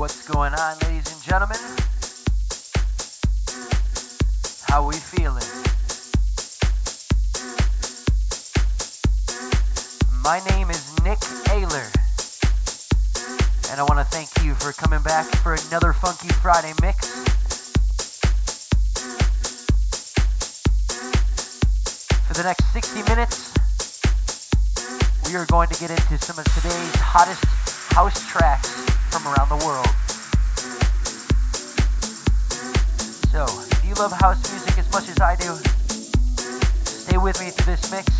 What's going on, ladies and gentlemen? How we feeling? My name is Nick Ayler, and I want to thank you for coming back for another Funky Friday mix. For the next 60 minutes, we are going to get into some of today's hottest house tracks from around the world. So, if you love house music as much as I do, stay with me through this mix,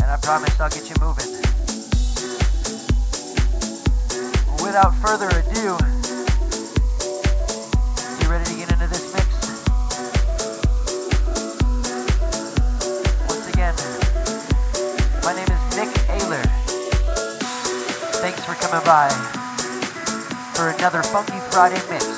and I promise I'll get you moving. Without further ado, you ready to get into this mix? Once again, my name is Nick Ayler. Thanks for coming by for another Funky Friday mix.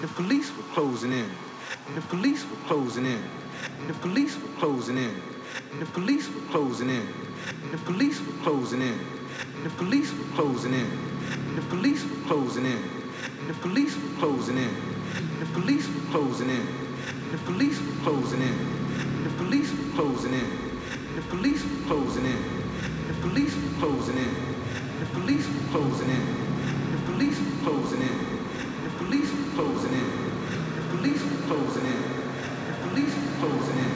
The police were closing in. The police were closing in. The police were closing in. The police were closing in. The police were closing in. The police were closing in. The police were closing in. The police were closing in. The police were closing in. The police were closing in. The police were closing in. The police were closing in. The police were closing in. The police were closing in. The police were closing in. The police were closing in. The police were closing in. The police were closing in.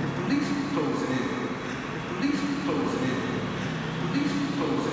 The police were closing in. The police were closing in. The police were closing in.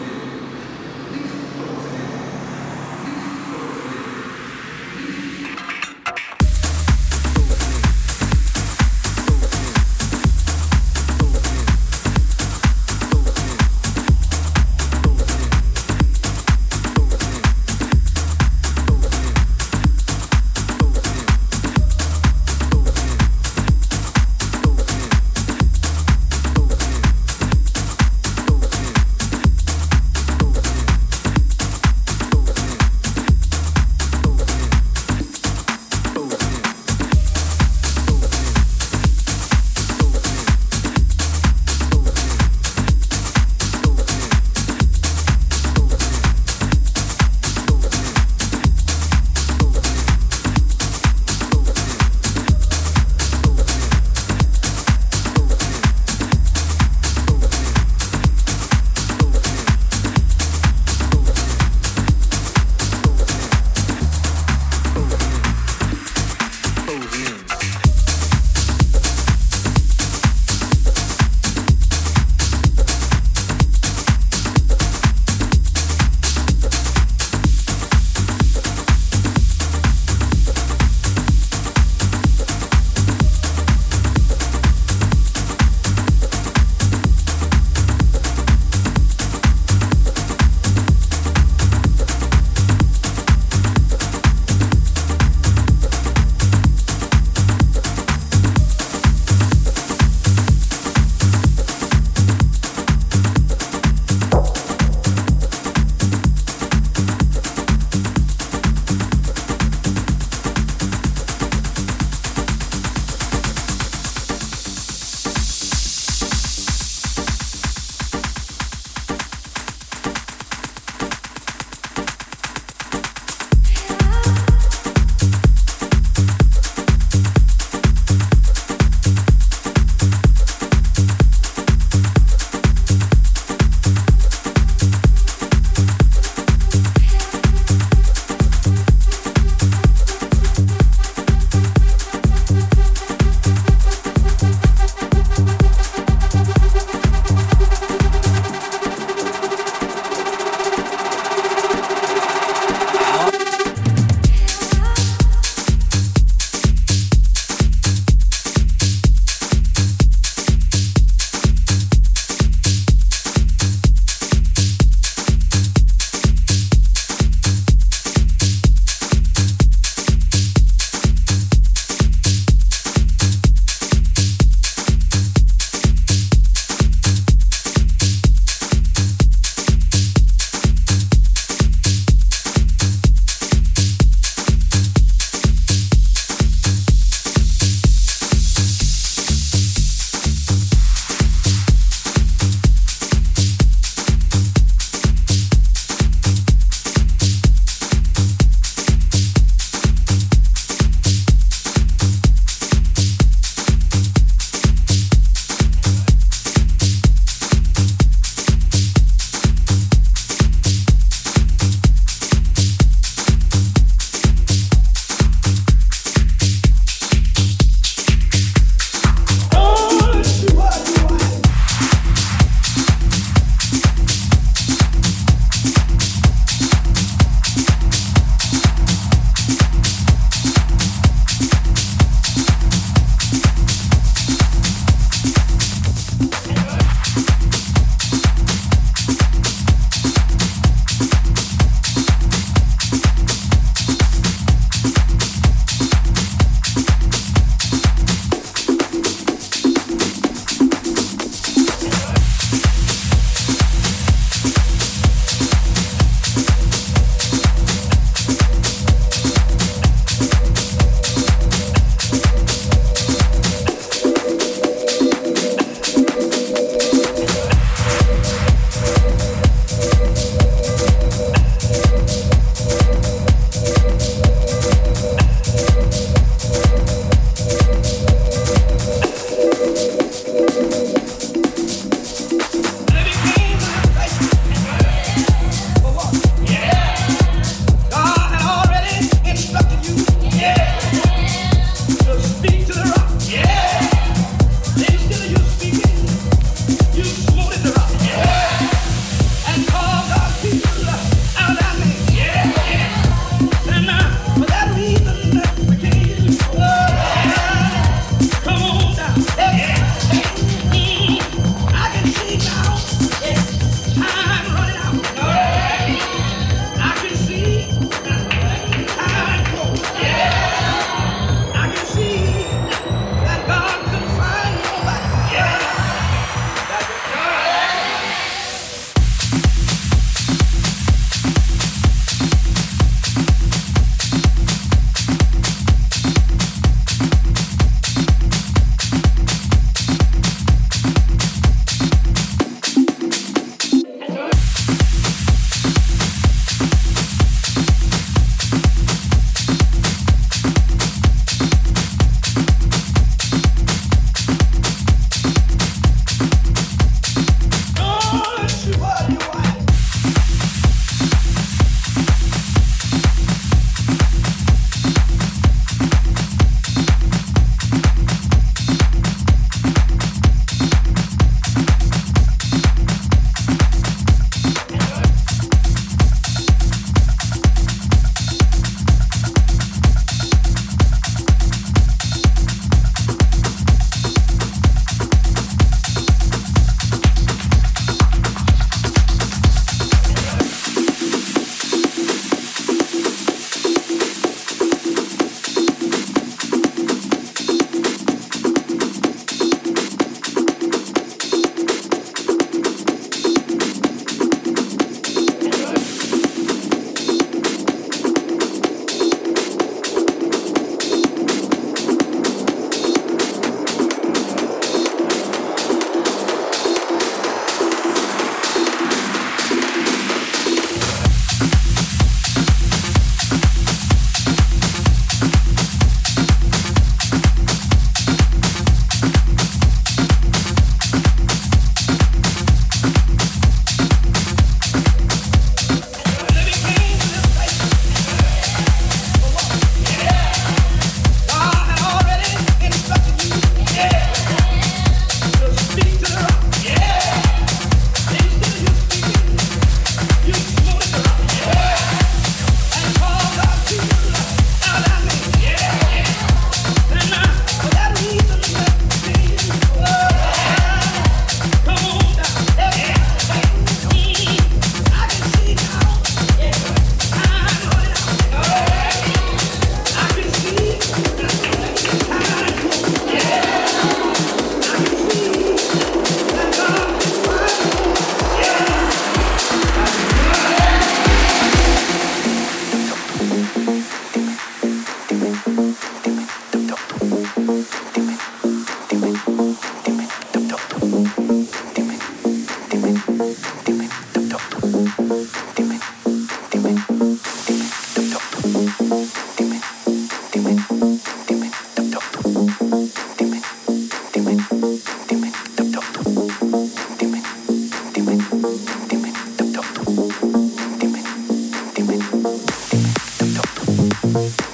Mm-hmm.